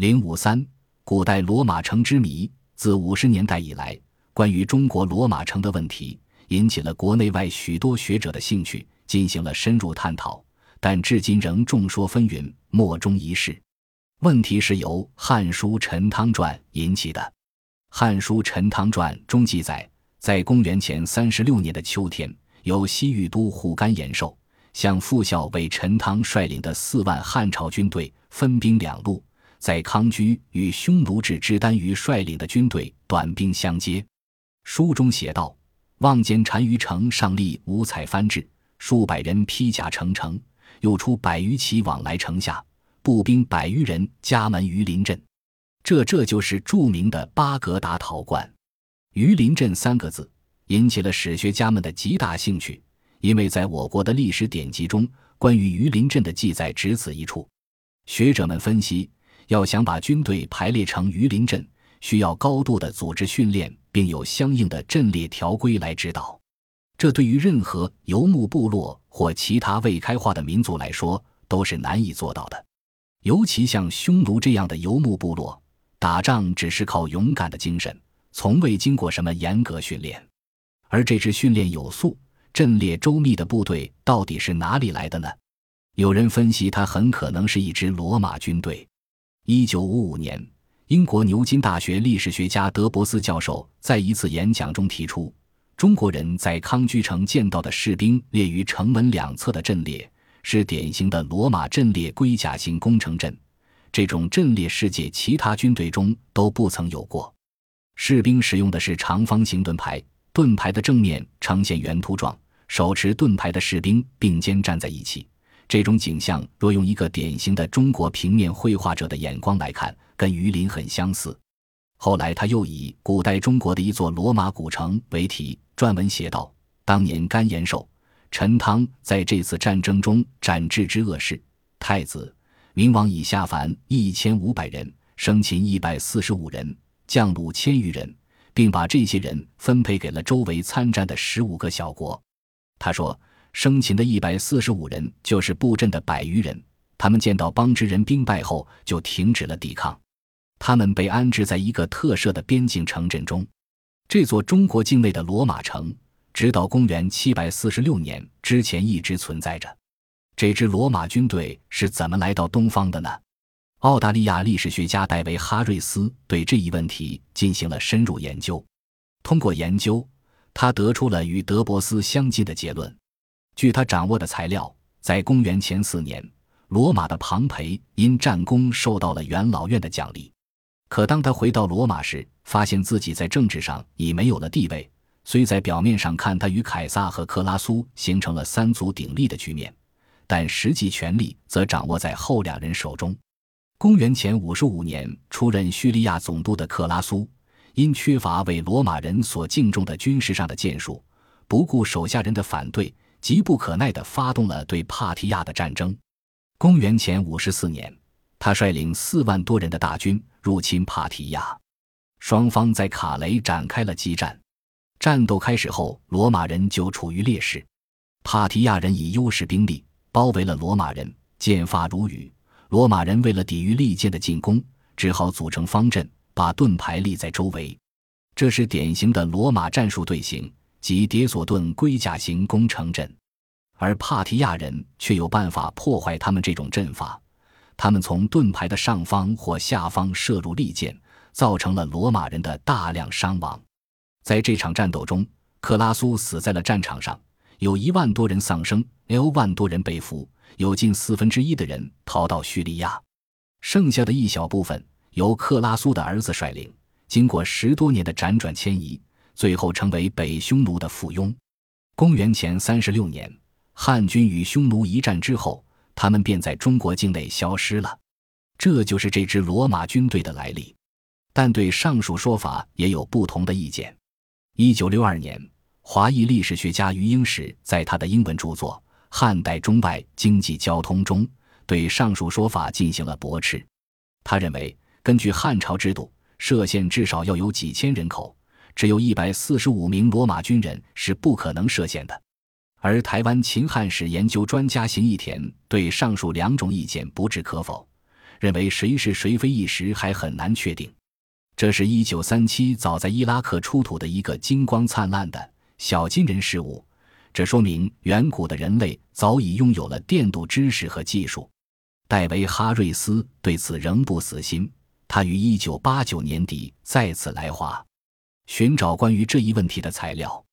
零五三，古代罗马城之谜。自五十年代以来，关于中国罗马城的问题引起了国内外许多学者的兴趣，进行了深入探讨，但至今仍众说纷纭，莫衷一是。问题是由《汉书·陈汤传》引起的。《汉书·陈汤传》中记载，在公元前三十六年的秋天，由西域都护干延寿向副校尉陈汤率领的四万汉朝军队分兵两路。在康居与匈奴至之单于率领的军队短兵相接，书中写道：“望见单于城上立五彩幡帜，数百人披甲成城，又出百余骑往来城下，步兵百余人加门于林镇。”这这就是著名的巴格达陶罐。榆林镇三个字引起了史学家们的极大兴趣，因为在我国的历史典籍中，关于榆林镇的记载只此一处。学者们分析。要想把军队排列成鱼鳞阵，需要高度的组织训练，并有相应的阵列条规来指导。这对于任何游牧部落或其他未开化的民族来说都是难以做到的。尤其像匈奴这样的游牧部落，打仗只是靠勇敢的精神，从未经过什么严格训练。而这支训练有素、阵列周密的部队到底是哪里来的呢？有人分析，它很可能是一支罗马军队。一九五五年，英国牛津大学历史学家德伯斯教授在一次演讲中提出，中国人在康居城见到的士兵列于城门两侧的阵列，是典型的罗马阵列龟甲型攻城阵。这种阵列，世界其他军队中都不曾有过。士兵使用的是长方形盾牌，盾牌的正面呈现圆凸状，手持盾牌的士兵并肩站在一起。这种景象，若用一个典型的中国平面绘画者的眼光来看，跟榆林很相似。后来，他又以古代中国的一座罗马古城为题，撰文写道：当年甘延寿、陈汤在这次战争中斩治之恶事，太子、明王以下凡一千五百人，生擒一百四十五人，降虏千余人，并把这些人分配给了周围参战的十五个小国。他说。生擒的一百四十五人，就是布阵的百余人。他们见到邦之人兵败后，就停止了抵抗。他们被安置在一个特设的边境城镇中。这座中国境内的罗马城，直到公元七百四十六年之前一直存在着。这支罗马军队是怎么来到东方的呢？澳大利亚历史学家戴维·哈瑞斯对这一问题进行了深入研究。通过研究，他得出了与德伯斯相近的结论。据他掌握的材料，在公元前四年，罗马的庞培因战功受到了元老院的奖励。可当他回到罗马时，发现自己在政治上已没有了地位。虽在表面上看，他与凯撒和克拉苏形成了三足鼎立的局面，但实际权力则掌握在后两人手中。公元前五十五年，出任叙利亚总督的克拉苏，因缺乏为罗马人所敬重的军事上的建树，不顾手下人的反对。急不可耐地发动了对帕提亚的战争。公元前五十四年，他率领四万多人的大军入侵帕提亚，双方在卡雷展开了激战。战斗开始后，罗马人就处于劣势。帕提亚人以优势兵力包围了罗马人，箭发如雨。罗马人为了抵御利剑的进攻，只好组成方阵，把盾牌立在周围。这是典型的罗马战术队形。即叠索盾龟甲型攻城阵，而帕提亚人却有办法破坏他们这种阵法。他们从盾牌的上方或下方射入利箭，造成了罗马人的大量伤亡。在这场战斗中，克拉苏死在了战场上，有一万多人丧生，L 万多人被俘，有近四分之一的人逃到叙利亚，剩下的一小部分由克拉苏的儿子率领，经过十多年的辗转迁移。最后成为北匈奴的附庸。公元前三十六年，汉军与匈奴一战之后，他们便在中国境内消失了。这就是这支罗马军队的来历。但对上述说法也有不同的意见。一九六二年，华裔历史学家余英时在他的英文著作《汉代中外经济交通》中，对上述说法进行了驳斥。他认为，根据汉朝制度，歙县至少要有几千人口。只有一百四十五名罗马军人是不可能涉险的，而台湾秦汉史研究专家邢义田对上述两种意见不置可否，认为谁是谁非一时还很难确定。这是一九三七早在伊拉克出土的一个金光灿烂的小金人饰物，这说明远古的人类早已拥有了电镀知识和技术。戴维·哈瑞斯对此仍不死心，他于一九八九年底再次来华，寻找关于这一问题的材料。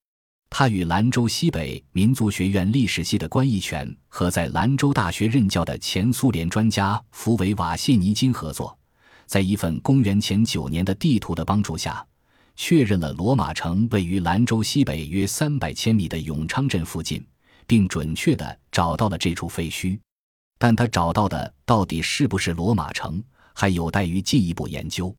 他与兰州西北民族学院历史系的关义全和在兰州大学任教的前苏联专家福维瓦谢尼金合作，在一份公元前九年的地图的帮助下，确认了罗马城位于兰州西北约三百千米的永昌镇附近，并准确地找到了这处废墟。但他找到的到底是不是罗马城，还有待于进一步研究。